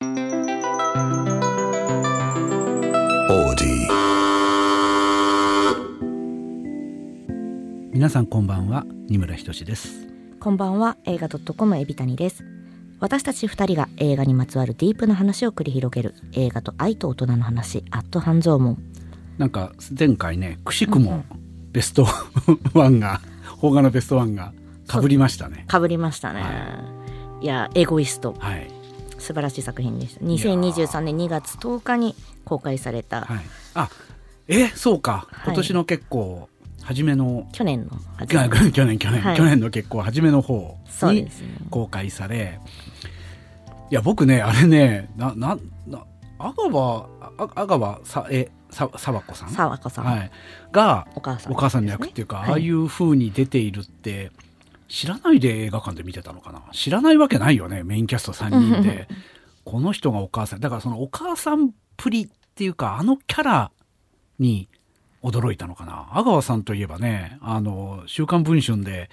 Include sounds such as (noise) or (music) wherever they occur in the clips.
皆さんこんばんは。二村ひです。こんばんは。映画 .com エビタニです。私たち二人が映画にまつわるディープな話を繰り広げる。映画と愛と大人の話。アット半蔵門。なんか前回ねくしくもベスト (laughs) ワンが邦画のベストワンがかぶりましたね。かぶりましたね、い、やエゴイスト。はい素晴らしい作品でした。2023年2月10日に公開された、はい。あえそうか。はい。今年の結構初めの、去年の初。去め年去年去年、はい。去年の結構初めの方に公開されいや僕ねあれねななな阿川あ阿川さえさ沢子さん？さん、はい、がお母さん、お母さんの役っていうか、はい。ああいう風に出ているって知らないで映画館で見てたのかな？知らないわけないよねメインキャスト3人で。(laughs) この人がお母さん。だからそのお母さんプリっていうかあのキャラに驚いたのかな？阿川さんといえばねあの「週刊文春で」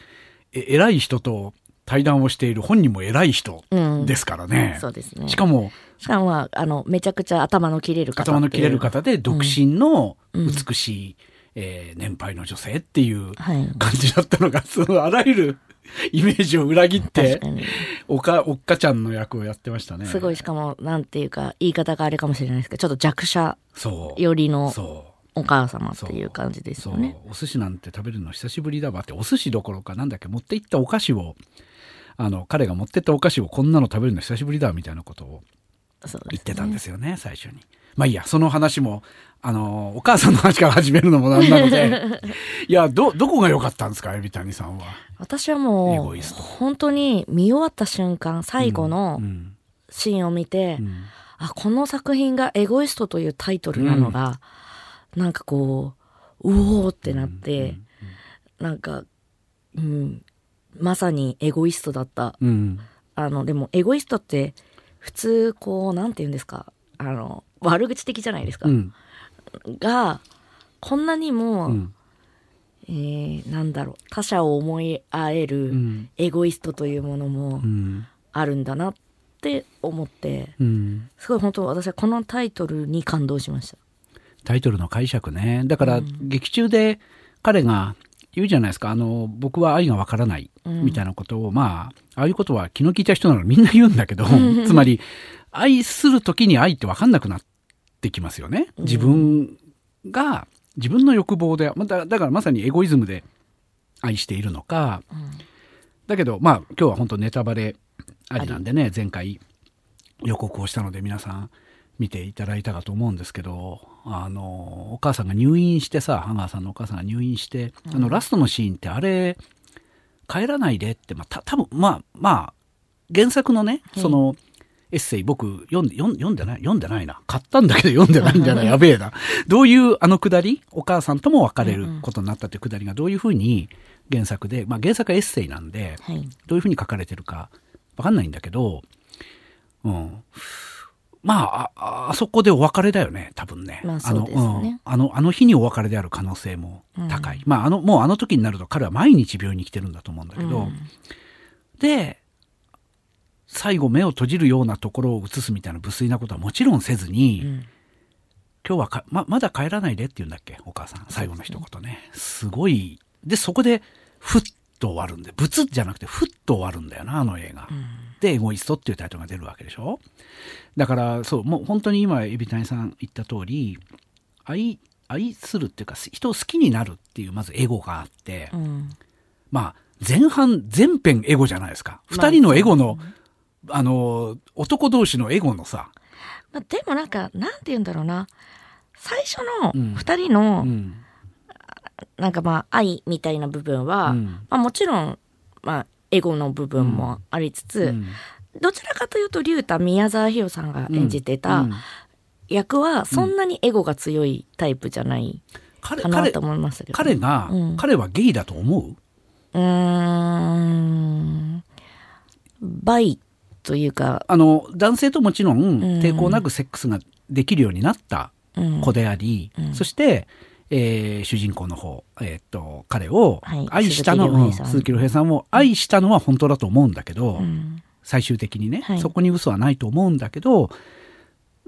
え偉い人と対談をしている本人も偉い人うん。ですからね、そうですね。しかもしかもまああのめちゃくちゃ頭の切れる方頭の切れる方で独身のうん。美しい、えー年配の女性っていうはい。感じだったのが、そのあらゆる (laughs) イメージを裏切っておか、おっかちゃんの役をやってましたね。すごいしかもなんていうか言い方があれかもしれないですけどちょっと弱者そう。寄りのそう。お母様っていう感じですよね。お寿司なんて食べるの久しぶりだわって、お寿司どころかなんだっけ、持って行ったお菓子を、あの、彼が持ってったお菓子をこんなの食べるの久しぶりだみたいなことを言ってたんですよね、最初に。まあいいや、その話も、あの、お母さんの話から始めるのもなんなので、(laughs) いや、ど、どこが良かったんですか、エビタニさんは？私はエもう本当に見終わった瞬間最後のうん。シーンを見て、うんあこの作品が「エゴイスト」というタイトルなのが、なんかこううおーってなって、なんか、うん、まさにエゴイストだったうん。あのでもエゴイストって普通こうなんて言うんですかあの悪口的じゃないですか、うん。がこんなにも、うん。えーなんだろう他者を思い合えうるん。エゴイストというものもうん。あるんだなって思ってうん。すごい本当私はこのタイトルに感動しました。タイトルの解釈ね。だから、劇中で彼が言うじゃないですか。あの、僕は愛がわからない。みたいなことを、まあ、ああいうことは気の利いた人なのみんな言うんだけど、(laughs) つまり、愛するときに愛ってわかんなくなってきますよね。自分が、自分の欲望で、まだだからまさにエゴイズムで愛しているのか、だけど、まあ、今日は本当ネタバレありなんでね、前回予告をしたので皆さん見ていただいたかと思うんですけど、あの、お母さんが入院してさ、ハガーさんのお母さんが入院して、あの、ラストのシーンってあれ、帰らないでって、まあ、た、多分まあ、まあ、原作のね、その、エッセイ僕読んで、読んでない読んでないな。買ったんだけど読んでないんじゃないやべえな。どういうあのくだり？お母さんとも別れることになったっていうくだりがどういうふうに原作で、まあ原作はエッセイなんで、はい、どういうふうに書かれてるかわかんないんだけど、うん。まあ、あ、あそこでお別れだよね、多分ね。まあそうですねの、うん、あの、あの日にお別れである可能性も高い。まあ、あの、もうあの時になると彼は毎日病院に来てるんだと思うんだけど、で、最後目を閉じるようなところを映すみたいな無粋なことはもちろんせずに、今日はかままだ帰らないでって言うんだっけ？お母さん最後の一言ね。すごい。でそこでふっと終わるんでブツじゃなくてふっと終わるんだよなあの映画、で「エゴイスト」っていうタイトルが出るわけでしょ？だからそうもう本当に今エビタニさん言った通り愛愛するっていうか人を好きになるっていうまずエゴがあって、うん。まあ前半全編エゴじゃないですか。まあ二人のエゴの、あの男同士のエゴのさ、まあ、でもなんかなんて言うんだろうな。最初のうん。2人の、うん。なんかまあ愛みたいな部分は、うん。まあ、もちろん、まあ、エゴの部分もありつつ、うん。どちらかというと竜太宮沢ひろさんが演じてたうん。役はそんなにエゴが強いタイプじゃないかなと思いましたけど、彼が、うん。彼はゲイだと思う？うーん。バイというか、あの男性ともちろんん。抵抗なくセックスができるようになったうん。子であり、そして、えー主人公の方、えーっと彼をはい。愛したの、鈴木亮平さん。うん鈴木亮平さんを愛したのは本当だと思うんだけど、うん。最終的にね、はい。そこに嘘はないと思うんだけど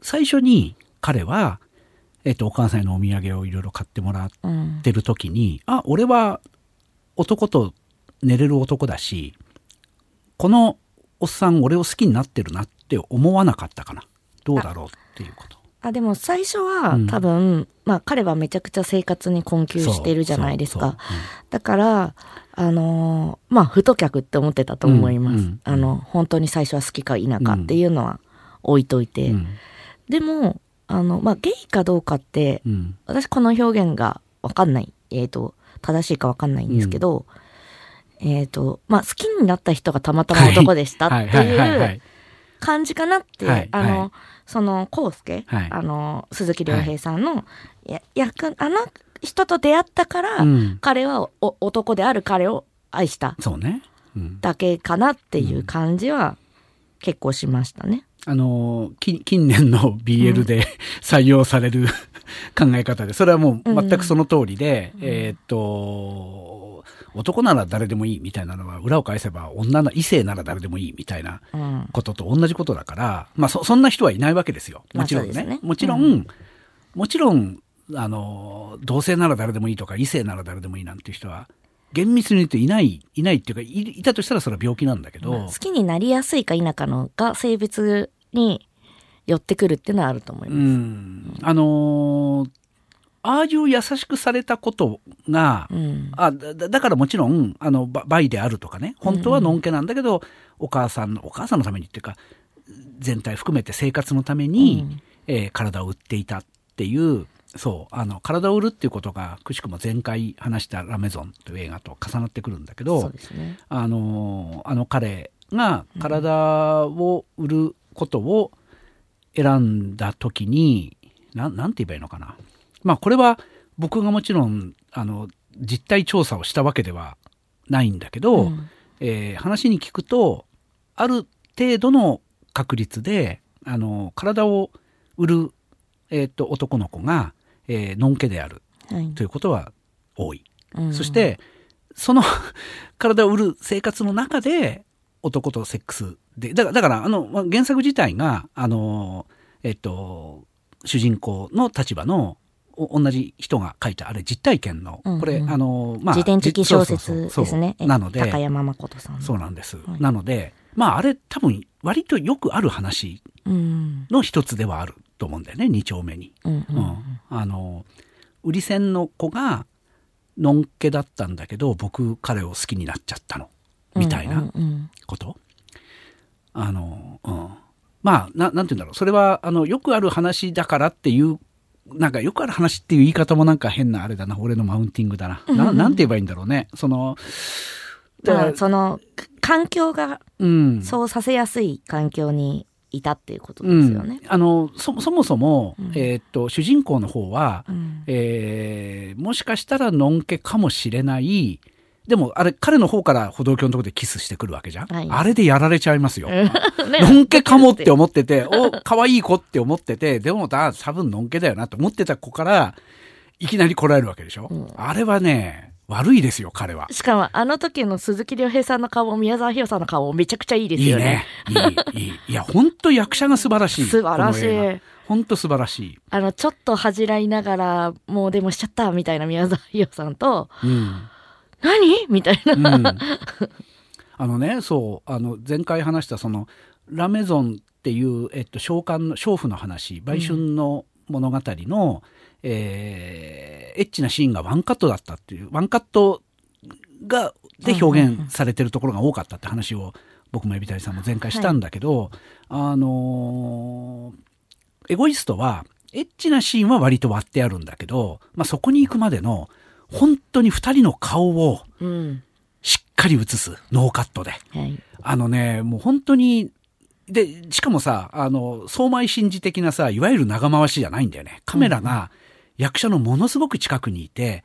最初に彼は、えっと、お母さんへのお土産をいろいろ買ってもらっうん。てる時にあ俺は男と寝れる男だしこのおっさん俺を好きになってるなって思わなかったかなどうだろうっていうこと。あ、でも最初は、うん多分、まあ彼はめちゃくちゃ生活に困窮してるじゃないですか。そうそうだから、あのーまあ、太客って思ってたと思います。うんうんあの、本当に最初は好きか否かっていうのは置いといて。うんでも、あの、まあ、ゲイかどうかって、うん私この表現がわかんない。えっ、と、正しいかわかんないんですけど、えっ、と、まあ、好きになった人がたまたま男でしたってはい。う感じかなって、はい。あの、はい。その、コウスケ、はい。あの、鈴木亮平さんの、や、役、あの人と出会ったから、うん。彼はお男である彼を愛した。そうね、うん。だけかなっていう感じは結構しましたね。あのき近年の BL で採用される (laughs) 考え方でそれはもう全くその通りで、えーっと男なら誰でもいいみたいなのは裏を返せば女の異性なら誰でもいいみたいなうん。ことと同じことだから、まあ、そそんな人はいないわけですよ。まあもちろんね,、そうですね。もちろん、うもちろんあの同性なら誰でもいいとか異性なら誰でもいいなんていう人は厳密に言うといないいないっていうかいいたとしたらそれは病気なんだけど、まあ好きになりやすいか否かのが性別に寄ってくるっていうのはあると思いうます。ん。あのーああいう優しくされたことが、うん。あだだからもちろんあのババイであるとかね本当はのんけなんだけど、お母さんのお母さんのためにっていうか全体含めて生活のために、うんえー体を売っていたっていうそうあの体を売るっていうことがくしくも前回話した「ラメゾン」という映画と重なってくるんだけどそうですね。あのあの彼が体を売ることを選んだ時に、なんなんて言えばいいのかなまあこれは僕がもちろんあの実態調査をしたわけではないんだけど、うん。えー話に聞くとある程度の確率であの体を売る、えー、と男の子が、えーのんけであるはい。ということは多い。うん。そして、その (laughs) 体を売る生活の中で男とセックスで、だから、だからあの、まあ原作自体が、あの、えっと、主人公の立場のお同じ人が書いたあれ実体験の、うんうんこれ、あの、まあ、自伝的小説ですね。えなので、高山誠さんの。そうなんです。はいなので、まあ、あれ多分割とよくある話うん。の一つではあると思うんだよね、二丁目に。うん。ううんん、あの売り線の子がのんけだったんだけど僕彼を好きになっちゃったのみたいうんなうんこと、あの、うん、まあななんて言うんだろうそれはあのよくある話だからっていうなんかよくある話っていう言い方もなんか変なあれだな。俺のマウンティングだな。ななんて言えばいいんだろうね。そのだからまあ、その、か環境がうん。そうさせやすい環境にいたっていうことですよね。う。ん、あのそそもそも、うん。えーっと主人公の方は、うん。えーもしかしたらのんけかもしれないでもあれ彼の方から歩道橋のところでキスしてくるわけじゃん、はいあれでやられちゃいますよ。(laughs) ねのんけかもって思ってて、(laughs) お、可愛い子って思ってて、でもだ、多分のんけだよなと思ってた子から、いきなり来られるわけでしょ、うんあれはね、悪いですよ、彼は。しかも、あの時の鈴木亮平さんの顔も宮沢ひろさんの顔もめちゃくちゃいいですいいよね。ね。いい、いい。いや、本当役者が素晴らしい。素晴らしい。本当素晴らしい。あの、ちょっと恥じらいながら、もうでもしちゃったみたいな宮沢ひろさんと、うん。何？みたいな。うん、あのねそうあの前回話したそのラメゾンっていう、えっと、召喚の娼婦の話売春の物語の、えーエッチなシーンがワンカットだったっていうワンカットがで表現されてるところが多かったって話を僕もエビタリさんも前回したんだけど、あのーエゴイストはエッチなシーンは割と割ってあるんだけど、まあ、そこに行くまでの本当に二人の顔をうん。しっかり映すノーカットで。はい。あのね、もう本当に、で、しかもさ、あの、相米真珠的なさ、いわゆる長回しじゃないんだよね。カメラが役者のものすごく近くにいて、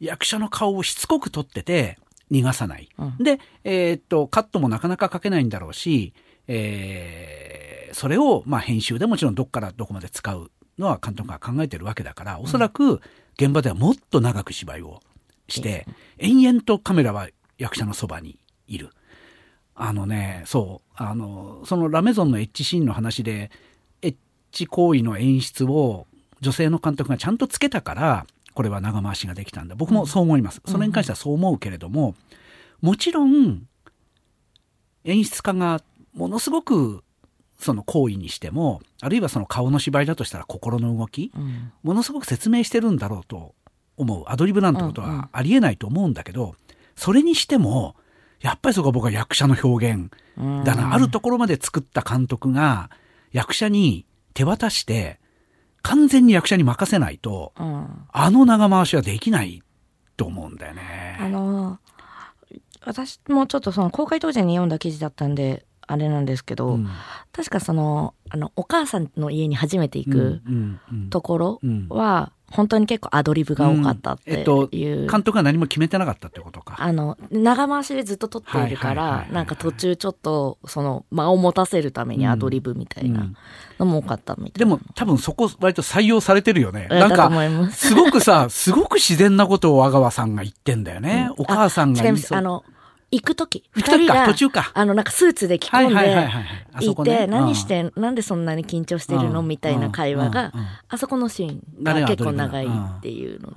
役者の顔をしつこく撮ってて、逃がさない。うんで、えーっと、カットもなかなかかけないんだろうし、えーそれを、まあ、編集でもちろんどっからどこまで使うのは監督が考えてるわけだから、おそらく現場ではもっと長く芝居をして、延々とカメラは役者のそばにいる。あのね、そう、あの、そのラメゾンのエッジシーンの話で、エッジ行為の演出を女性の監督がちゃんとつけたから、これは長回しができたんだ。僕もそう思います。それに関してはそう思うけれども、もちろん、演出家がものすごくその行為にしても、あるいはその顔の芝居だとしたら心の動き、うん。ものすごく説明してるんだろうと思う。アドリブなんてことうんうん。はありえないと思うんだけど、それにしても、やっぱりそこは僕は役者の表現うん。だな、あるところまで作った監督が役者に手渡して、完全に役者に任せないと、うん。あの長回しはできないと思うんだよあね。の私もちょっとその公開当時に読んだ記事だったんであれなんですけど、うん確かそのあのお母さんの家に初めて行くうんうんところうんは本当に結構アドリブが多かったっていう、うんえっと監督が何も決めてなかったってことか。あの長回しでずっと撮っているからなんか途中ちょっとその間を持たせるためにアドリブみたいなのも多かったみたいな。でも多分そこ割と採用されてるよね。なんかす。すごくさ、すごく自然なことを阿川さんが言ってんだよね。お母さんがあの行く時二人が途中か。あのなんかスーツで着込んではいて何してなんでそんなに緊張してるの？うん。みたいな会話があそこのシーンがが結構長いっていうの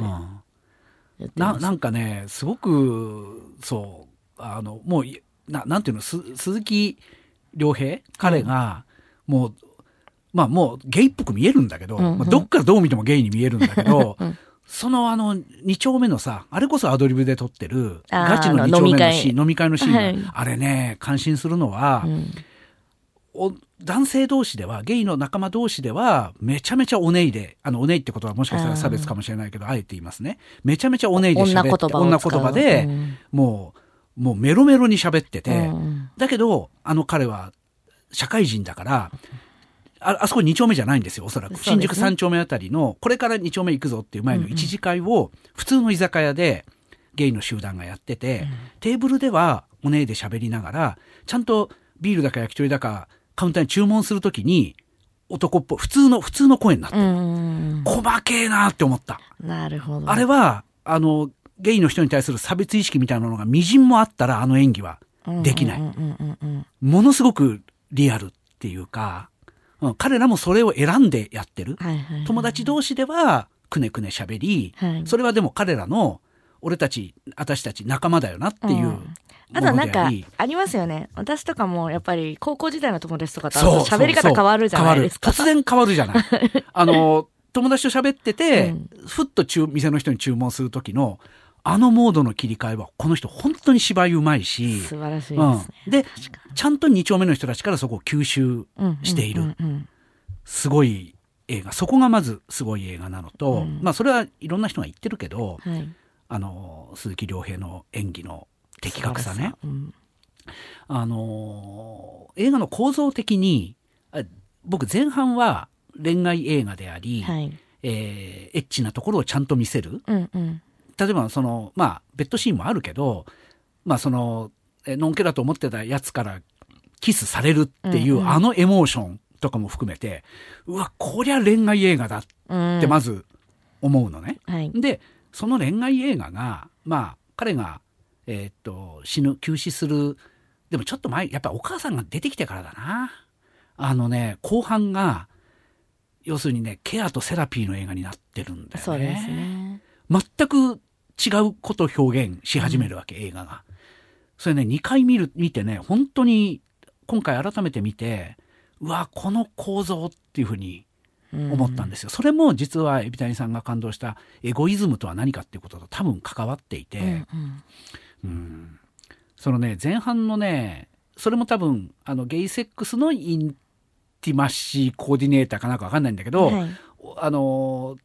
でななんかねすごくそうあのもういななんていうの？す鈴木亮平？彼がもう、まあもうゲイっぽく見えるんだけど、まあ、どっからどう見てもゲイに見えるんだけど、(laughs) うんそのあの2丁目のさあれこそアドリブで撮ってるガチのあ2丁目のシーン飲み会のシーンが、はい。あれね感心するのは、うん。お男性同士ではゲイの仲間同士ではめちゃめちゃおねいであのおねいってことはもしかしたら差別かもしれないけどあえて言いますね。めちゃめちゃおねいで喋って女言葉で、うん。もうもうメロメロに喋ってて、うん。だけどあの彼は社会人だからああそこ2丁目じゃないんですよおそらく、新宿3丁目あたりのこれから2丁目行くぞっていう前の一次会を普通の居酒屋でゲイの集団がやってて、テーブルではおねいで喋りながらちゃんとビールだか焼き鳥だかカウンターに注文するときに男っぽい普通の普通の声になってうる、ん細けえなって思った、なるほど。あれはあのゲイの人に対する差別意識みたいなのがみじんもあったらあの演技はできない。ものすごくリアルっていうか、うん、彼らもそれを選んでやってる。はいはいはい。友達同士ではくねくね喋り、はい。それはでも彼らの俺たち、私たち仲間だよなっていうもうん。あとのなんかであり。ますよね。私とかもやっぱり高校時代の友達とかと喋り方変わるじゃないですか。突然変わるじゃない。(laughs) あの、友達と喋ってて、うん。ふっと注店の人に注文する時の、あのモードの切り替えは、この人本当に芝居うまいし、素晴らしいですね、うん、で、ちゃんと2丁目の人たちからそこを吸収うんしている。すごい映画。そこがまずすごい映画なのと、うんまあそれはいろんな人が言ってるけどあの鈴木亮平の演技の的確さね。うん。あの映画の構造的にあ僕前半は恋愛映画であり、はい。えーエッチなところをちゃんと見せる。うんうん例えばそのまあベッドシーンもあるけどまあそのえのんけだと思ってたやつからキスされるっていう、うんうん。あのエモーションとかも含めてうわこりゃ恋愛映画だうん。ってまず思うのね。はい。でその恋愛映画がまあ彼が、えーっと死ぬ急死するでもちょっと前やっぱお母さんが出てきてからだな。あのね後半が要するにねケアとセラピーの映画になってるんだよね。そうですね。全く違うことを表現し始めるわけ、映画が。それね2回見る見てね本当に今回改めて見てうわこの構造っていうふうに思ったんですよ。それも実は海老谷さんが感動したエゴイズムとは何かっていうことと多分関わっていて、うんうん。うん。そのね前半のねそれも多分あのゲイセックスのインティマシーコーディネーターかなんかわかんないんだけど、はい。あの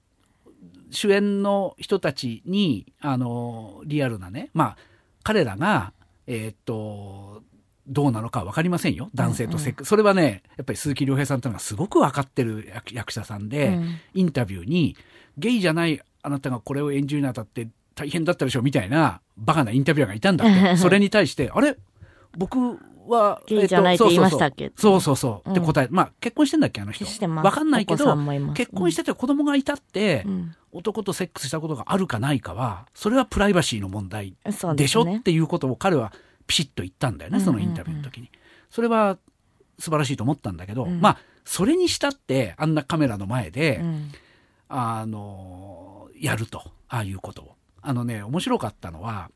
主演の人たちにあのリアルなねまあ彼らがえーっとどうなのか分かりませんよ。男性とセックス、それはねやっぱり鈴木亮平さんというのがすごく分かってる役役者さんで、うん。インタビューにゲイじゃないあなたがこれを演じるにあたって大変だったでしょみたいなバカなインタビュアーがいたんだって。(laughs) それに対してあれ？僕はゲイじゃないって言いましたっけ？そうそうそうってうん。答え、まあ結婚してんだっけあの人？してます。分かんないけど結婚してて子供がいたって、うん。男とセックスしたことがあるかないかはそれはプライバシーの問題でしょっていうことを彼はピシッと言ったんだよね、そのインタビューの時に。それは素晴らしいと思ったんだけど、うん。まあそれにしたってあんなカメラの前で、うん。あのやるとああいうことを。あのね面白かったのは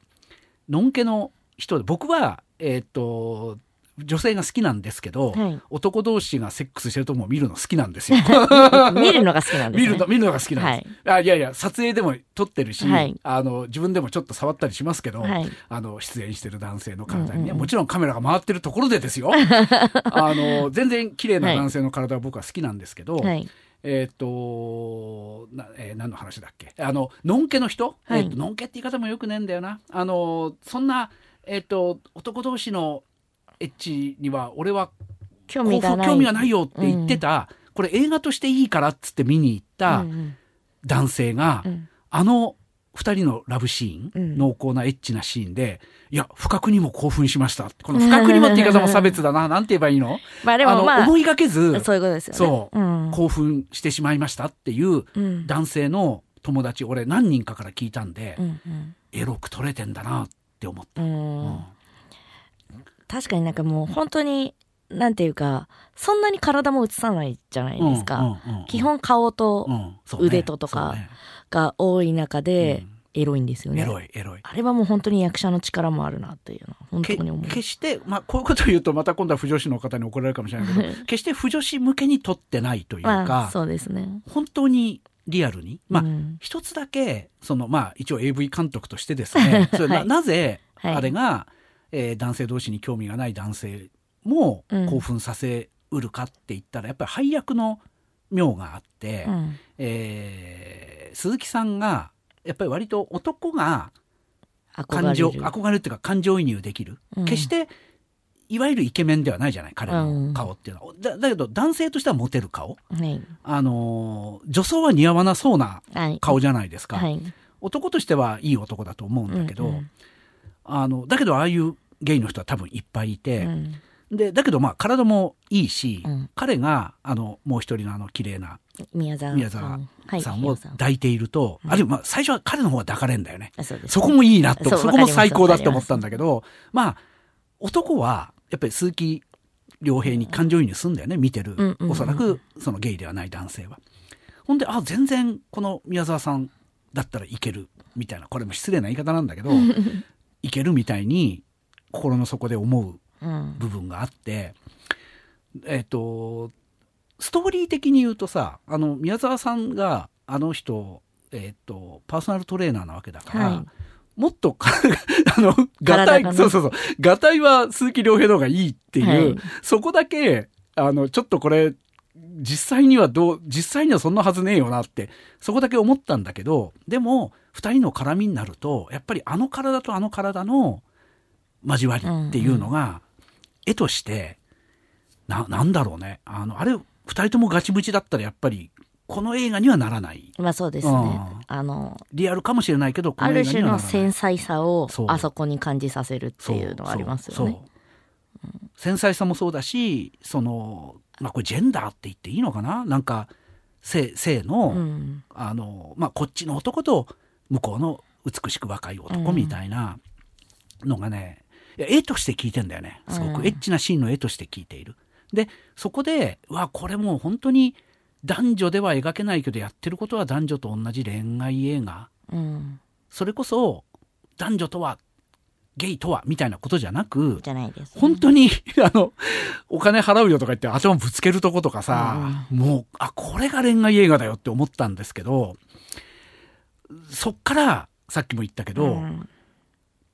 のんけの人で僕はえーっと女性が好きなんですけど、はい。男同士がセックスしてるとこも見るの好きなんですよ。(laughs) 見るのが好きなんですね。見るの見るのが好きなんです。あい。やいや撮影でも撮ってるし、はい。あの自分でもちょっと触ったりしますけど、はい。あの出演してる男性の体に。ね、うんうん。うんもちろんカメラが回ってるところでですよ。(laughs) あの全然綺麗な男性の体は僕は好きなんですけど、はい。えっ、とな、えー何の話だっけ？あののんけの人、はい。えーとのんけって言い方もよくねえんだよな。あのそんな、えっと男同士のエッチには俺は興味がない。興味がないよって言ってた、これ映画としていいからっつって見に行ったうん男性が、うんうんあの二人のラブシーン、うん濃厚なエッチなシーンで、いや、不覚にも興奮しました。この不覚にもって言い方も差別だな。(laughs) なんて言えばいいの？まあでもまあ、思いがけず、そういうことですよね。興奮してしまいましたっていううん。男性の友達、俺何人かから聞いたんで、うんうんエロく撮れてんだなって思った。ううんん。確かになんかもう本当に、なんていうか、そんなに体も映さないじゃないですか。うんうんうん基本顔と腕ととかが多い中で、エロいんですよね。エロいエロい。あれはもう本当に役者の力もあるなっていうのは本け当に思う。決して、まあ、こういうことを言うとまた今度は不女子の方に怒られるかもしれないけど決して不女子向けに撮ってないというか、まあそうですね。本当にリアルに、まあうん一つだけその、まあ、一応 AV 監督としてですね。(laughs) それなはい。なぜはい。あれが、えー男性同士に興味がない男性もうん。興奮させうるかって言ったらやっぱり配役の妙があって、うん。えー鈴木さんがやっぱり割と男が憧感情。憧れるっていうか感情移入できる、うん。決していわゆるイケメンではないじゃない彼うん。の顔っていうのは、だだけど男性としてはモテる顔。はい。あのー女装は似合わなそうなはい。顔じゃないですか、はい。男としてはいい男だと思うんだけど、うんうん。あのだけどああいうゲイの人は多分いっぱいいて、うん。でだけどまあ体もいいし、うん。彼があのもう一人のあの綺麗な宮沢さん。を抱いていると、あるいはまあ最初は彼の方が抱かれんだよね。あそこもいいなと、そこも最高だって思ったんだけど、まあ、男は、やっぱり鈴木亮平に感情移入すんだよね、見てる。うんうんうんおそらく、そのゲイではない男性は。ほんで、あ、全然、この宮沢さんだったらいける、みたいな、これも失礼な言い方なんだけど、(laughs) いけるみたいに、心の底で思ううん部分があって、えっ、と、ストーリー的に言うとさ、あの、宮沢さんが、あの人、えっ、と、パーソナルトレーナーなわけだから、はいもっとか、(laughs) あの、ガタイ、そうそうそう、ガタイは鈴木亮平の方がいいっていう、はい。そこだけ、あの、ちょっとこれ、実際にはどう、実際にはそんなはずねえよなって、そこだけ思ったんだけど、でも、二人の絡みになると、やっぱりあの体とあの体の交わりっていうのが、絵として、な、なんだろうね。あの、あれ、二人ともガチムチだったらやっぱり、この映画にはならない。まあそうですねうん。あの、リアルかもしれないけど、こある種の。繊細さをあそこに感じさせるっていうのはありますよね。繊細さもそうだしそのまあこれジェンダーって言っていいのかな？なんか性性の,、うん。あのまあ、こっちの男と向こうの美しく若い男うんみたいなのがね、いや絵として聞いてんだよねすごうんくエッチなシーンの絵として聞いている。でそこでうわこれもう本当に男女では描けないけどやってることは男女と同じ恋愛映画うん。それこそ男女とはゲイとはみたいなことじゃなくじゃないです、本当に、(laughs) あの、お金払うよとか言って頭ぶつけるとことかさ、もう、あ、これが恋愛映画だよって思ったんですけど、そっから、さっきも言ったけど、うん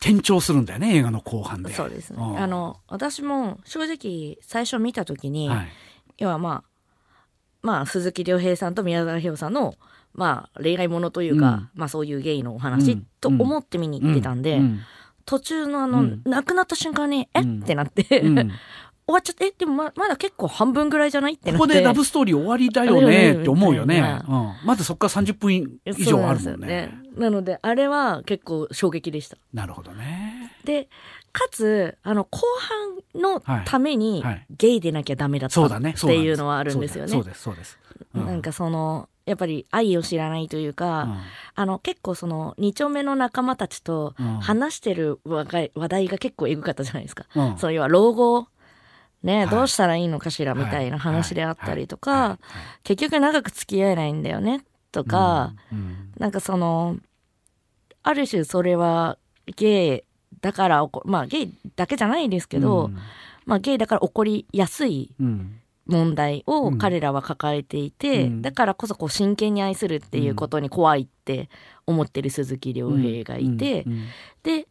転調するんだよね、映画の後半で。そうですね。うんあの、私も正直最初見た時に、はい。要はまあ、まあ、鈴木亮平さんと宮沢ひよさんの、まあ、恋愛ものというか、まあそういうゲイのお話、うん。と思って見に行ってたんで、うん。途中のあの、うん。亡くなった瞬間に、え、うん。ってなって、うん。(laughs) 終わっちゃって、え、でもままだ結構半分ぐらいじゃない？ってなって。ここでラブストーリー終わりだよねって思うよね。うん、まずそこから30分以上あるもんね。なんね。なので、あれは結構衝撃でした。なるほどね。で、かつ、あの、後半のためにゲイでなきゃダメだったっていうのはあるんですよね。そうです、そうです。うん。なんかその、やっぱり愛を知らないというか、うん。あの結構その2丁目の仲間たちとうん。話してる話題が結構エグかったじゃないですか。うん。そういうは老後ね、はい。どうしたらいいのかしらみたいな話であったりとか、結局長く付き合えないんだよねとか、うん。なんかそのある種それはゲイだからまあゲイだけじゃないですけど、うん。まあゲイだから起こりやすいうん。問題をうん。彼らは抱えていて、うん。だからこそこう真剣に愛するっていうことに怖いって思ってる鈴木亮平がいて、うん。で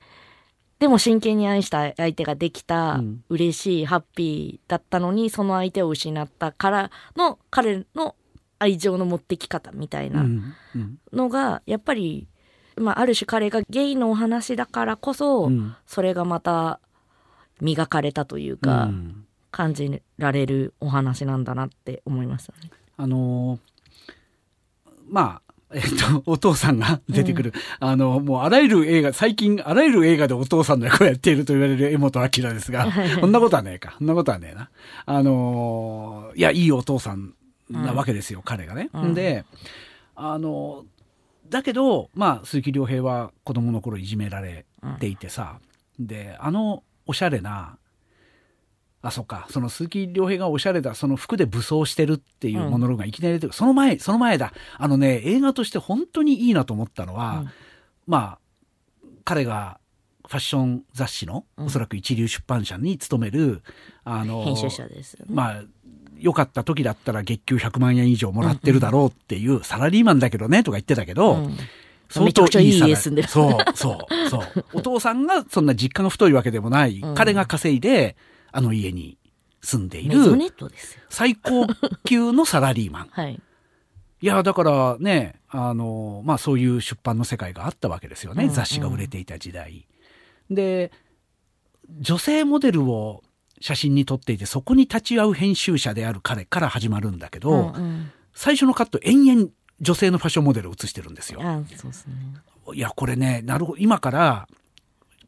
でも真剣に愛した相手ができた、うん。嬉しいハッピーだったのにその相手を失ったからの彼の愛情の持ってき方みたいなのがやっぱり、まあ、ある種彼がゲイのお話だからこそ、うんそれがまた磨かれたというか、うん感じられるお話なんだなって思いましたね。あのーまあえっと、お父さんが出てくる、あの、もうあらゆる映画、最近あらゆる映画でお父さんの役をやっていると言われる江本明ですが、そんなことはねえか。そんなことはねえな。あのーいや、いいお父さんなわけですよ、彼がね。うんで、あのーだけど、まあ、鈴木亮平は子供の頃いじめられていてさ、で、あの、おしゃれな、あ、そっか、その鈴木亮平がおしゃれだ、その服で武装してるっていうモノローグがいきなり出てくる、その前、その前だ。あのね、映画として本当にいいなと思ったのは、うん。まあ、彼がファッション雑誌の、うん。おそらく一流出版社に勤める、あの、編集者ですよね。まあ、良かった時だったら月給100万円以上もらってるだろうっていう、サラリーマンだけどねとか言ってたけど、うん相めちゃくちゃいい家住んでるそう、そう、そう。(laughs) お父さんがそんな実家が太いわけでもない、うん彼が稼いで、あの家に住んでいる。最高級のサラリーマン。(laughs) はい。いや、だからね、あの、まあそういう出版の世界があったわけですよね。うんうん雑誌が売れていた時代。で、女性モデルを写真に撮っていて、そこに立ち会う編集者である彼から始まるんだけど、うんうん最初のカット延々女性のファッションモデルを写してるんですよ。すね。いや、これね、なるほど、今から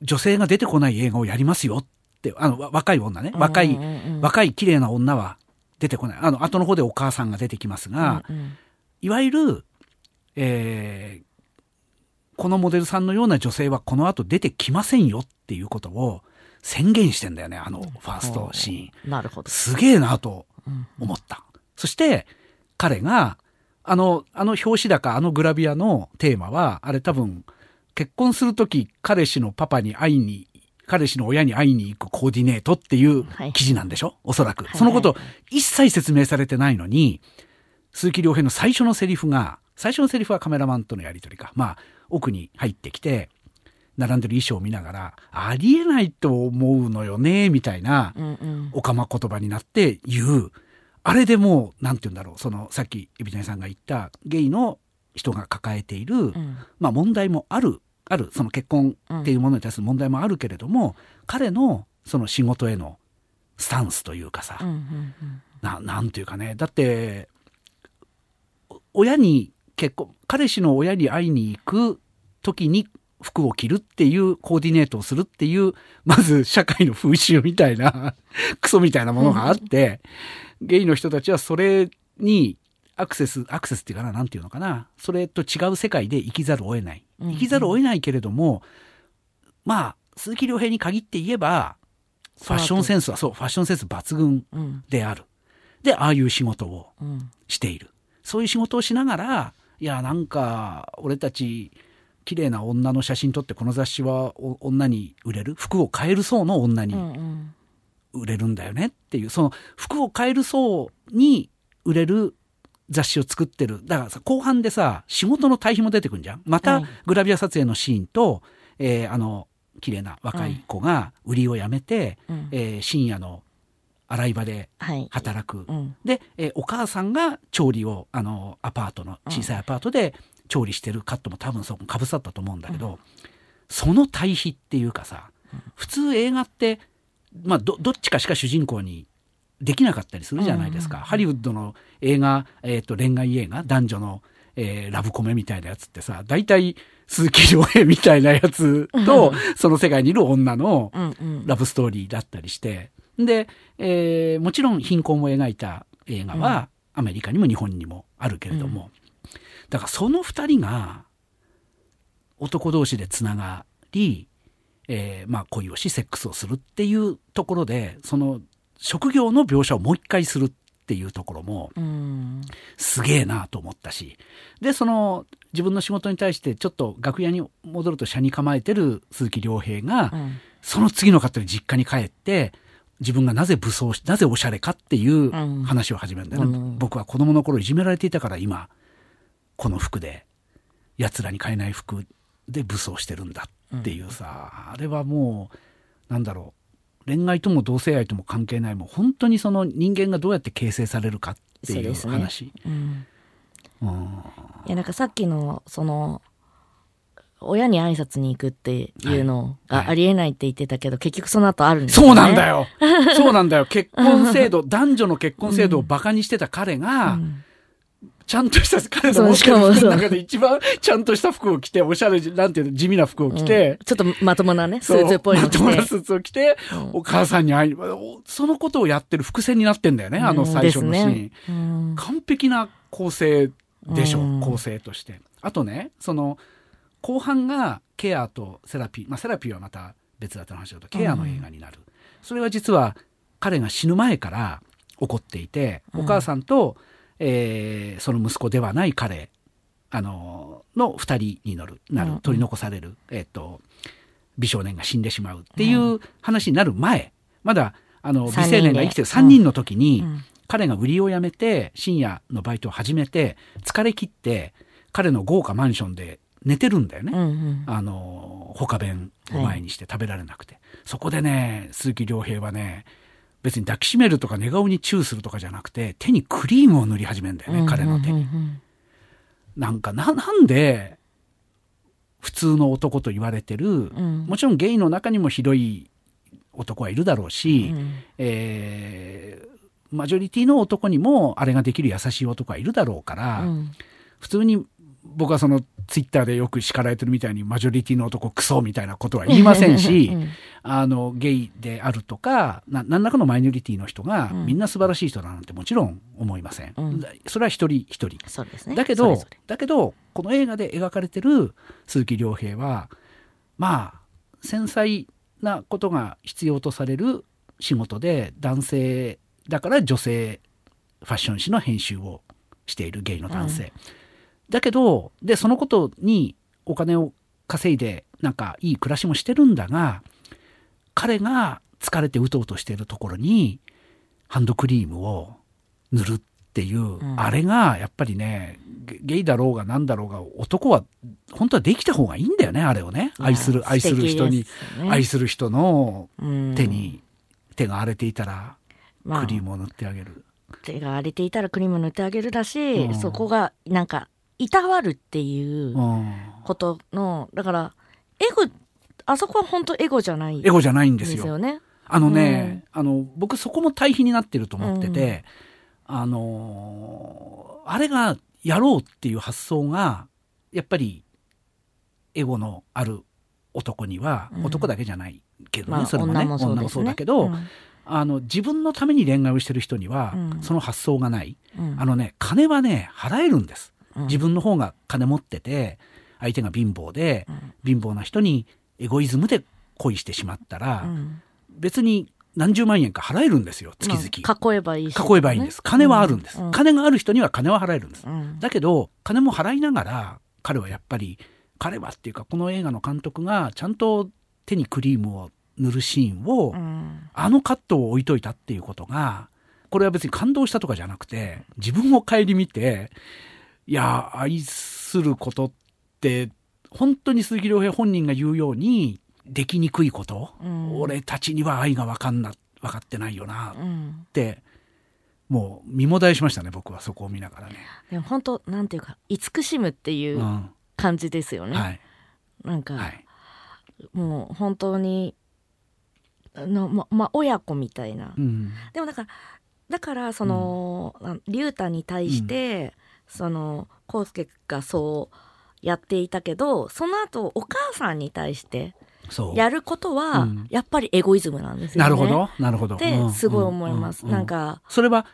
女性が出てこない映画をやりますよって、あの、わ若い女ね、若い、うんうんうん若い綺麗な女は出てこない。あの、後の方でお母さんが出てきますが、うんうんいわゆる、えーこのモデルさんのような女性はこの後出てきませんよっていうことを宣言してんだよね、あのファーストシーン。なるほど。すげえなとうん思った。そして、彼が、あの、あの表紙だか、あのグラビアのテーマは、あれ多分、結婚するとき、彼氏のパパに会いに、彼氏の親に会いに行くコーディネートっていうはい記事なんでしょ、おそらく。はいそのこと、一切説明されてないのに、鈴木亮平の最初のセリフが、最初のセリフはカメラマンとのやりとりか。まあ、奥に入ってきて、並んでる衣装を見ながら、ありえないと思うのよね、みたいな、うんうん。おかま言葉になって言う。あれでもう、なんて言うんだろう。その、さっき、エビタニさんが言った、ゲイの人が抱えている、うん。まあ問題もある、ある、その結婚っていうものに対する問題もあるけれども、彼の、その仕事へのスタンスというかさ、うんうん。ななんていうかね、だって、お親に結婚、彼氏の親に会いに行く時に服を着るっていうコーディネートをするっていう、まず社会の風習みたいな、(laughs) クソみたいなものがあって、ゲイの人たちはそれにアクセス、アクセスっていうかな、なんていうのかな、それと違う世界で生きざるを得ない。うん生きざるを得ないけれども、まあ、鈴木亮平に限って言えば、ファッションセンスはそう、ファッションセンス抜群うんである。で、ああいう仕事をうんしている。そういう仕事をしながら、いや、なんか、俺たち、綺麗な女の写真撮ってこの雑誌はお女に売れる？服を買える層の女に売れるんだよねっていう、その服を買える層に売れる雑誌を作ってる。だからさ、後半でさ、仕事の対比も出てくるんじゃん。またはい、グラビア撮影のシーンと、えーあの、綺麗な若い子が売りをやめて、うんえー深夜の洗い場ではい。働く。うんで、えーお母さんが調理を、あの、アパートの、小さいアパートで調理してるカットも多分そこかぶさったと思うんだけど、その対比っていうかさ、普通映画って、まあ、ど、どっちかしか主人公にできなかったりするじゃないですか。うんうんうんハリウッドの映画、えっ、と、恋愛映画、男女の、えーラブコメみたいなやつってさ、大体、鈴木亮平みたいなやつと、その世界にいる女の、うんうん。ラブストーリーだったりして、で、えーもちろん貧困を描いた映画は、アメリカにも日本にもあるけれども、だからその二人が男同士でつながり、えーまあ恋をしセックスをするっていうところでその職業の描写をもう一回するっていうところもうん。すげえなと思ったしでその自分の仕事に対してちょっと楽屋に戻ると車に構えてる鈴木亮平が、うん。その次の方に実家に帰って自分がなぜ武装しなぜおしゃれかっていううん。話を始めるんだよね、うん。僕は子供の頃いじめられていたから今この服で奴らに買えない服で武装してるんだっていうさ、あれはもうなんだろう恋愛とも同性愛とも関係ないもう本当にその人間がどうやって形成されるかっていうそうね話。うんうんいやなんかさっきのその親に挨拶に行くっていうのがはいありえないって言ってたけど、結局その後あるんですよね。そうなんだよ。(laughs) そうなんだよ。結婚制度、男女の結婚制度をバカにしてた彼が、うんちゃんとした、彼の持ってるしかもそう。服の中で一番ちゃんとした服を着て、おしゃれ、なんていうの、地味な服を着て、ちょっとまともなね、スーツっぽい。まともなスーツを着て、うん。お母さんに会いに、おそのことをやってる伏線になってんだよね、あの最初のシーン。ね。うん。完璧な構成でしょ、うん。構成として。あとね、その、後半がケアとセラピー、まあセラピーはまた別だった話だと、ケアの映画になる。それは実は彼が死ぬ前から起こっていて、お母さんと、えーその息子ではない彼、あの、の二人になる、なるうん、取り残される、えっ、と、美少年が死んでしまうっていう話になる前、まだ、あの、未成年が生きてる3三人の時に、うん。彼が売りを辞めて深夜のバイトを始めて疲れ切って彼の豪華マンションで寝てるんだよね、うんうん。あの他弁を前にして食べられなくて、そこでね鈴木亮平はね別に抱きしめるとか寝顔にチューするとかじゃなくて手にクリームを塗り始めるんだよね、彼の手に。なんかななんで普通の男と言われてる、うん。もちろんゲイの中にもひどい男はいるだろうし、うん。えーマジョリティの男にもあれができる優しい男はいるだろうから、うん普通に僕はそのツイッターでよく叱られてるみたいにマジョリティの男クソみたいなことは言いませんし、うんあのゲイであるとかな何らかのマイノリティの人がうんみんな素晴らしい人だなんてもちろん思いません。うんそれは一人一人。そうですね。だけどだけどこの映画で描かれてる鈴木亮平はまあ繊細なことが必要とされる仕事で男性だから女性ファッション誌の編集をしているゲイの男性、だけどでそのことにお金を稼いでなんかいい暮らしもしてるんだが彼が疲れてうとうとしているところにハンドクリームを塗るっていう、ん。あれがやっぱりねゲゲイだろうが何だろうが男は本当はできた方がいいんだよねあれをね。愛する愛する人に、ね愛する人のうん。手に、手が荒れていたらまあ。クリームを塗ってあげる。手が荒れていたらクリーム塗ってあげるだし、うん。そこがなんかいたわるっていううん。ことのだからエゴあそこは本当エゴじゃないエゴじゃないんでですよ。すよね。あのね、あの僕そこも対比になってると思ってて、あのあれがやろうっていう発想がやっぱりエゴのある男には、うん男だけじゃないけどね、まあそれもね女もそうですね。だけど、うんあの自分のために恋愛をしてる人には、うんその発想がない。うんあのね金はね払えるんです。うん自分の方が金持ってて相手が貧乏で、うん貧乏な人にエゴイズムで恋してしまったら、うん。別に何十万円か払えるんですよ月々、まあ囲えばいいし、囲えばいいんです。金はあるんです、うん。金がある人には金は払えるんです、うん。だけど金も払いながら彼はやっぱり彼はっていうかこの映画の監督がちゃんと手にクリームを塗るシーンを、うん。あのカットを置いといたっていうことがこれは別に感動したとかじゃなくて自分を顧みていや愛することって本当に鈴木亮平本人が言うようにできにくいこと、うん。俺たちには愛が分かんな分かってないよな。っうん。てもう身もだえしましたね僕はそこを見ながらね。でも本当なんていうか慈しむっていううん。感じですよね。はい。なんか、はい。もう本当にあのままあ親子みたいな、うん。でもだからだからその、あ龍太に対して、その康介がそうやっていたけどその後お母さんに対してやることは、うん。やっぱりエゴイズムなんですよね。なるほど。なるほど。ってうん。すごい思います。なんかそれは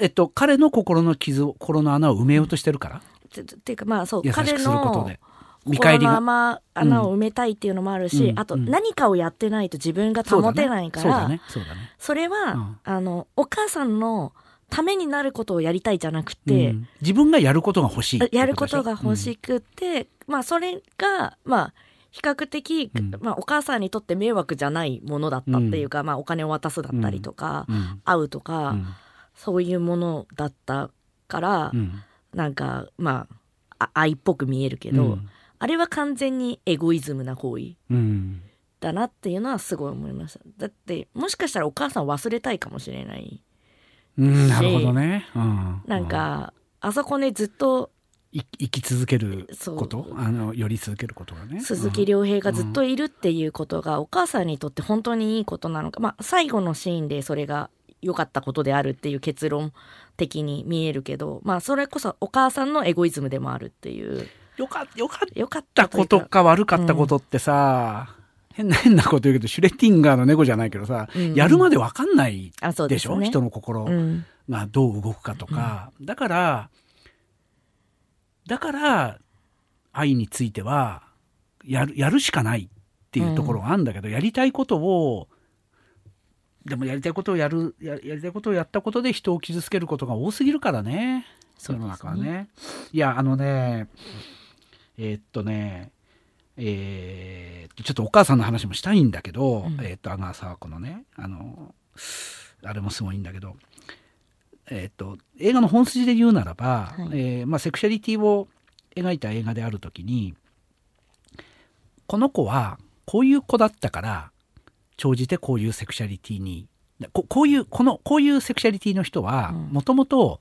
えっと彼の心の傷を心の穴を埋めようとしてるから？てっていうかまあそう彼ので見返心のりがま穴を埋めたいっていうのもあるし、うん。あとうん。何かをやってないと自分が保てないから、そね。そね。それは、うん。あのお母さんのためになることをやりたいじゃなくて、うん。自分がやることが欲しいやることが欲しくて、まあそれがまあ比較的、うん。まあ、お母さんにとって迷惑じゃないものだったっていうか、まあ、お金を渡すだったりとか、うん。会うとか、うん。そういうものだったから、うん。なんかまああ愛っぽく見えるけど、うん。あれは完全にエゴイズムな行為うん。だなっていうのはすごい思いました。だってもしかしたらお母さん忘れたいかもしれない。うんなるほどね、うん、なんか、あそこねずっとい生き続けること？あの寄り続けることがね。鈴木亮平がずっといるっていうことがお母さんにとって本当にいいことなのか、まあ最後のシーンでそれが良かったことであるっていう結論的に見えるけどまあそれこそお母さんのエゴイズムでもあるっていう。よかよかっ良かったたことか。悪かったことってさ、変な変なこと言うけどシュレッティンガーの猫じゃないけどさ、うんうん。やるまでわかんないでしょ、ね人の心うん。がどう動くかとか、だからだから愛についてはやるやるしかないっていうところがあるんだけど、やりたいことをでもやりたいことをやるややりたいことをやったことで人を傷つけることが多すぎるからね。世の中はね。いやあのねえーっとねえーちょっとお母さんの話もしたいんだけど、うん。えーっと阿川佐和子のねあのあれもすごいんだけど、えーっと映画の本筋で言うならば、はい。えーまあ、セクシャリティを描いた映画である時にこの子はこういう子だったから長じてこういうセクシャリティにここういうこのこういうセクシャリティの人はうん。もともと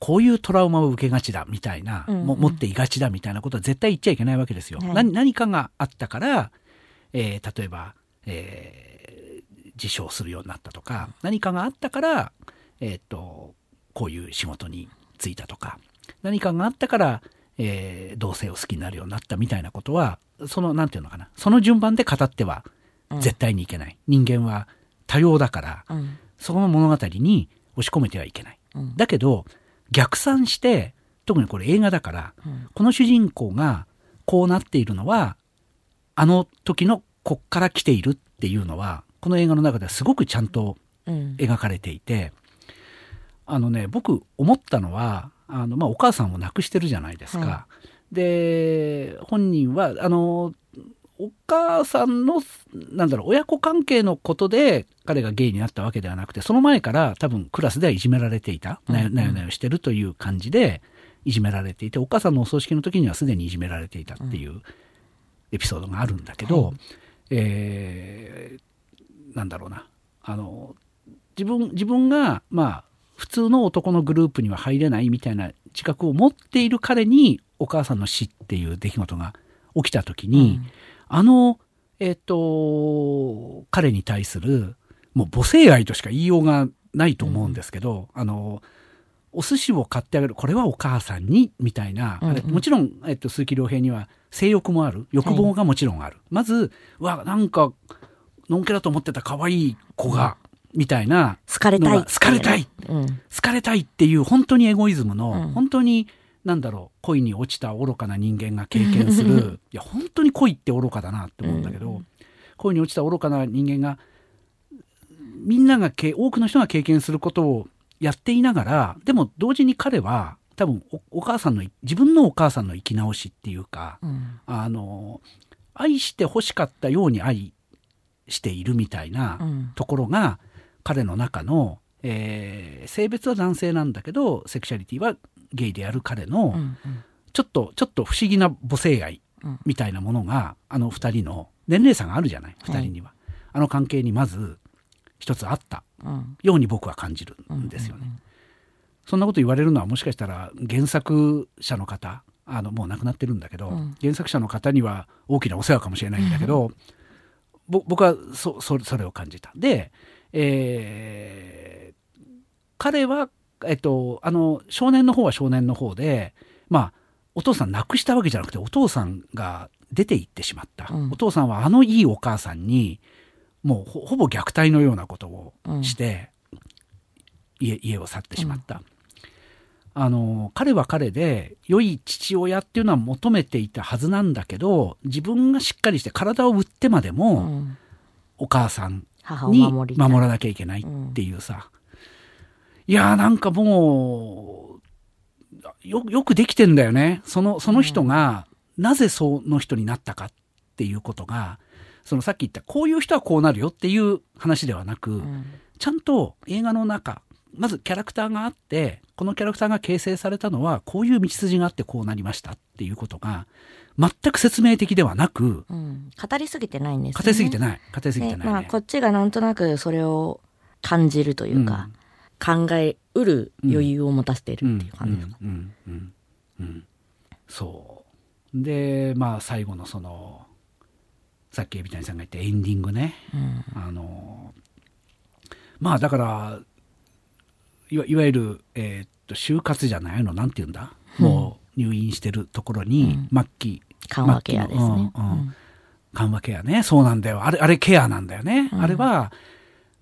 こういうトラウマを受けがちだみたいな、うんうん。も持っていがちだみたいなことは絶対言っちゃいけないわけですよ。はい。何何かがあったから、えー例えば、えー自傷するようになったとか何かがあったから、えーっとこういう仕事に就いたとか何かがあったから、えー同性を好きになるようになったみたいなことはそのなんていうのかなその順番で語ってはうん。絶対にいけない、人間は多様だからうん。その物語に押し込めてはいけない。うん。だけど逆算して特にこれ映画だからうんこの主人公がこうなっているのはあの時のこっから来ているっていうのはこの映画の中ではすごくちゃんとうん描かれていてあのね僕思ったのはあの、まあ、お母さんを亡くしてるじゃないですか。はで本人はあのお母さんのなんだろう親子関係のことで彼がゲイになったわけではなくてその前から多分クラスではいじめられていた。うん。なよなよなよしてるという感じでいじめられていてお母さんのお葬式の時にはすでにいじめられていたっていうエピソードがあるんだけど、はい。えーなんだろうな。あの自分自分がまあ普通の男のグループには入れないみたいな自覚を持っている彼にお母さんの死っていう出来事が起きた時に、あのえっ、と彼に対するもう母性愛としか言いようがないと思うんですけど、あのお寿司を買ってあげるこれはお母さんにみたいな、うんうん。もちろん、えっと、鈴木亮平には性欲もある欲望がもちろんある、まずうわなんかのんけだと思ってた可愛い子が、みたいな好かれたい好かれたい。うん。好かれたいっていう本当にエゴイズムの、うん。本当になんだろう恋に落ちた愚かな人間が経験する。いや本当に恋って愚かだなって思うんだけど、うん。恋に落ちた愚かな人間がみんながけ多くの人が経験することをやっていながらでも同時に彼は多分おお母さんの自分のお母さんの生き直しっていうかうん。あの愛して欲しかったように愛しているみたいな、うん。ところが彼の中の、えー性別は男性なんだけどセクシャリティはゲイである彼の、うんちょっとちょっと不思議な母性愛うん。みたいなものがあの二人の年齢差があるじゃない？はい。二人には、あの関係にまず一つあったうん。ように僕は感じるんですよね。そんなこと言われるのはもしかしたら原作者の方あのもう亡くなってるんだけど、うん。原作者の方には大きなお世話かもしれないんだけど、ぼ僕はそそそれを感じた。で、えー彼は、えっと、あの少年の方は少年の方でまあお父さん亡くしたわけじゃなくてお父さんが出て行ってしまった、うん。お父さんはあのいいお母さんにもうほほぼ虐待のようなことをして、家家を去ってしまった。あの、彼は彼で良い父親っていうのは求めていたはずなんだけど、自分がしっかりして体を売ってまでうも、ん。お母さんに守らなきゃいけないっていうさ。いやーなんかもう、よ、よくできてんだよね。その、その人が、なぜその人になったかっていうことが、そのさっき言った、こういう人はこうなるよっていう話ではなく、うんちゃんと映画の中、まずキャラクターがあって、このキャラクターが形成されたのは、こういう道筋があってこうなりましたっていうことが、全く説明的ではなく、うん語りすぎてないんですよね。語りすぎてない。語りすぎてない、ね。でまあ、こっちがなんとなくそれを感じるというか、考えうる余裕を持たせているっていう感じですか？うんうんうんうん。そう。でまあ最後のそのさっき海老谷さんが言ったエンディングね、うん。あのまあだからいわいわゆる、えーっと就活じゃないのなんて言うんだ、もう入院してるところに、末期緩和ケアですね。うん。うん。緩和ケアね。そうなんだよ。あれあれケアなんだよね、うん。あれは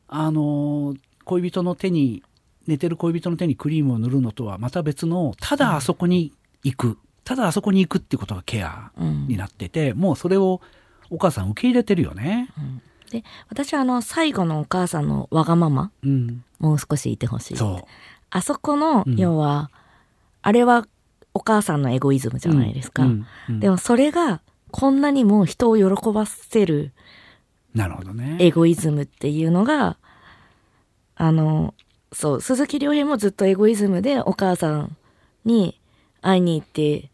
あの恋人の手に寝てる恋人の手にクリームを塗るのとはまた別のただあそこに行く、ただあそこに行くってことがケアうん。になってて、もうそれをお母さん受け入れてるよね。で私はあの最後のお母さんのわがままうん、もう少しいてほしい。そあそこの、うん。要はあれはお母さんのエゴイズムじう。ゃないですか、うん。うん。でもそれがこんなにも人を喜ばせるなるほどね。エゴイズムっていうのがあのそう鈴木亮平もずっとエゴイズムでお母さんに会いに行って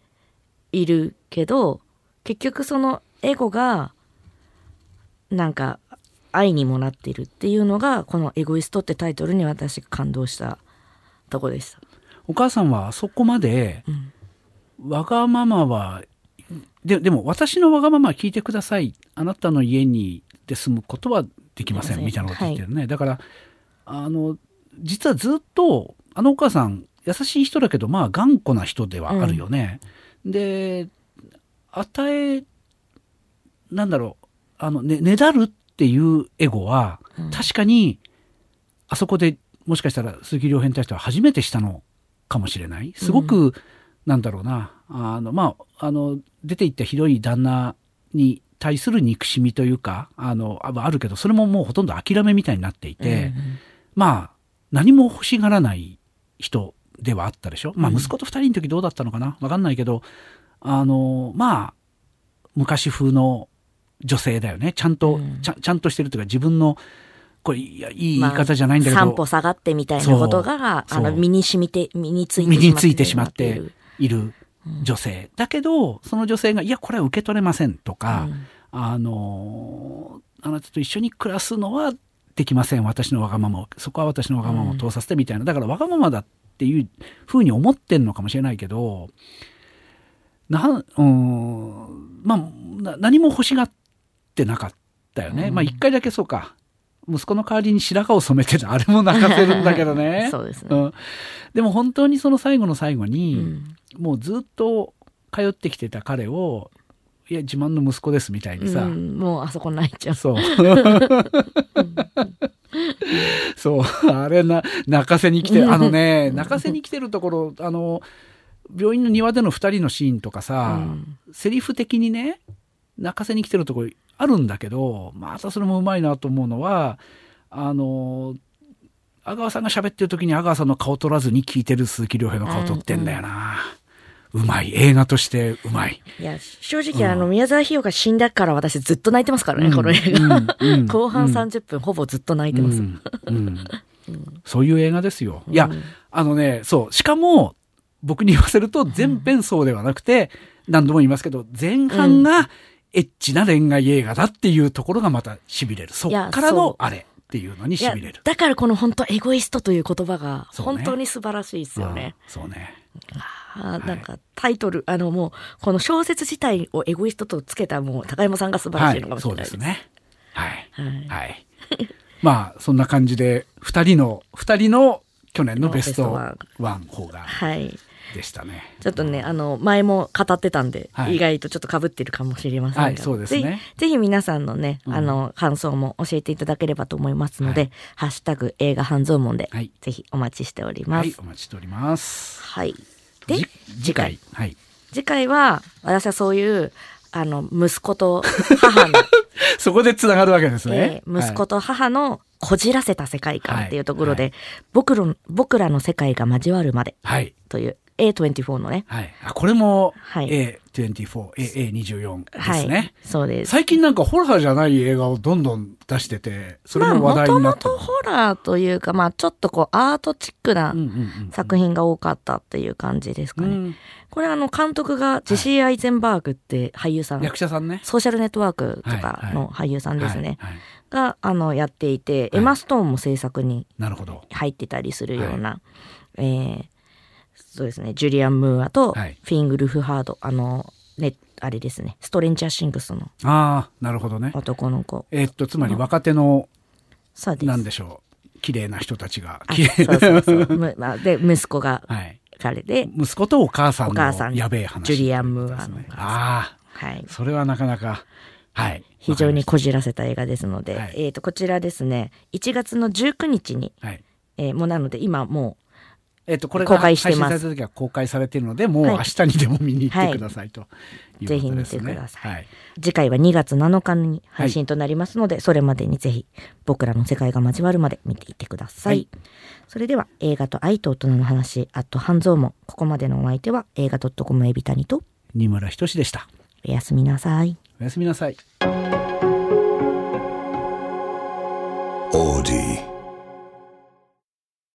いるけど結局そのエゴがなんか愛にもなっているっていうのがこの「エゴイスト」ってタイトルに私が感動したとこでした。お母さんはそこまで、わがままは、ででも私のわがままは聞いてください。あなたの家にで住むことはできません。みたいなこと言ってるね。だから、あの、実はずっと、あのお母さん、優しい人だけど、まあ頑固な人ではあるよね。で、与え、なんだろう、あの、ね、ねだるっていうエゴは、確かに、あそこでもしかしたら鈴木亮平に対しては初めてしたのかもしれない。すごく、なんだろうな、あの、まあ、あの、出ていったひどい旦那に対する憎しみというか、あの、ああるけど、それももうほとんど諦めみたいになっていて、まあ、何も欲しがらない人ではあったでしょ？まあ、息子と二人の時どうだったのかな？わかんないけど、あの、まあ、昔風の女性だよね。ちゃんと、うん。ちゃんちゃんとしてるというか、自分の、これ、いやいい言い方じゃないんだけど、まあ散歩下がってみたいなことがあの身に染みて身について身についてしまっている。女性。だけど、その女性が、いや、これは受け取れませんとか、うん。あの、あなたと一緒に暮らすのはできません。私のわがままを。そこは私のわがままを通させてみたいな。だからわがままだっていうふうに思ってんのかもしれないけど、なん、うん、まあ、な何も欲しがってなかったよね。まあ、一回だけそうか。息子の代わりに白髪を染めてるあれも泣かせるんだけどね。(laughs) そうですねうん。でも本当にその最後の最後うに、んもうずっと通ってきてた彼を、いや、自慢の息子ですみたいにさ、うんもうあそこ泣いちゃう。そう。そう、あれな、泣かせに来て、あのね、泣かせに来てるところ、あの、病院の庭での二人のシーンとかさ、うん。セリフ的にね、泣かせに来てるところあるんだけど、またそれもうまいなと思うのは、あの、阿川さんが喋ってる時に阿川さんの顔撮らずに聞いてる鈴木亮平の顔撮ってんだよな。うまい。映画としてうまい。いや正直あの宮沢ひよが死んだから私ずっと泣いてますからね、この映画、うんうん後半うん30分ほぼずっと泣いてます、うんうんそういう映画ですよ。いやうん、あのね、そう。しかも、僕に言わせると全編そうではなくて、何度も言いますけど、前半がエッチな恋愛映画だっていうところがまた痺れる。そっからのあれっていうのにいや痺れる。だからこの本当エゴイストという言葉が本当に素晴らしいですよね。うんそうね。あーなんかタイトル、あのもうこの小説自体をエゴイストとつけたもう高山さんが素晴らはしいのかもい、しれないです。そうですね。はい。はいはい。(laughs) まあ、そんな感じで、二人の、二人の去年のベストワン方が。はい。でしたね。ちょっとね、あの、前も語ってたんで、はい意外とちょっと被ってるかもしれませんが、はいそうですねぜひ皆さんのね、うんあの、感想も教えていただければと思いますので、はいハッシュタグ映画半蔵門で、はいぜひお待ちしております。はい、お待ちしております。はい。でじ、次回。はい。次回は、私はそういう、あの、息子と母の、(laughs) そこでつながるわけですねえ。ー息子と母のこじらせた世界観っていうところで、はい僕ら僕らの世界が交わるまではい。という A24 のね、はい。あ、これもはい A24、A24 ではい、すね。そうです。最近なんかホラーじゃない映画をどんどん出してて、それも話題まあ、もになってともとホラーというか、まあ、ちょっとこう、アートチックなうんうんうん作品が多かったっていう感じですかね。うんこれあの、監督がジェシー・アイゼンバーグって俳優さん、役者さんね。ソーシャルネットワークとかの俳優さんですね。はいはいが、あの、やっていて、エマ・ストーンも制作に。入ってたりするような、えーそうですね、ジュリアン・ムーアとはいフィング・ルフハード、あの、ね、あれですね、ストレンジャー・シングスのああ、なるほどね。男の子。えっと、つまり若手の、そうです。なんでしょう。綺麗な人たちが。あ綺麗そうそうそう。(laughs) むまあ、で、息子がはい。彼で、息子とお母さんお母さんのやべえ話。ジュリアンムーアのですねお母さんあはいあ、。それはなかなか、はい。非常にこじらせた映画ですので、はいえっ、と、こちらですね、1月の19日に、はい。えーもうなので、今もえっと、これ公が配信開してますされた時は公開されているので、もうはい明日にでも見に行ってくださいというぜひ見ことですね。てくださいはい。う、次回は2月7日に配信となりますので、それまでにぜひ、僕らの世界が交わるまで見ていってください。はいそれでは、映画と愛と大人の話、あと半蔵門、ここまでのお相手は、映画 .com エビタニと、二村仁でした。おやすみなさい。おやすみなさい。Audi.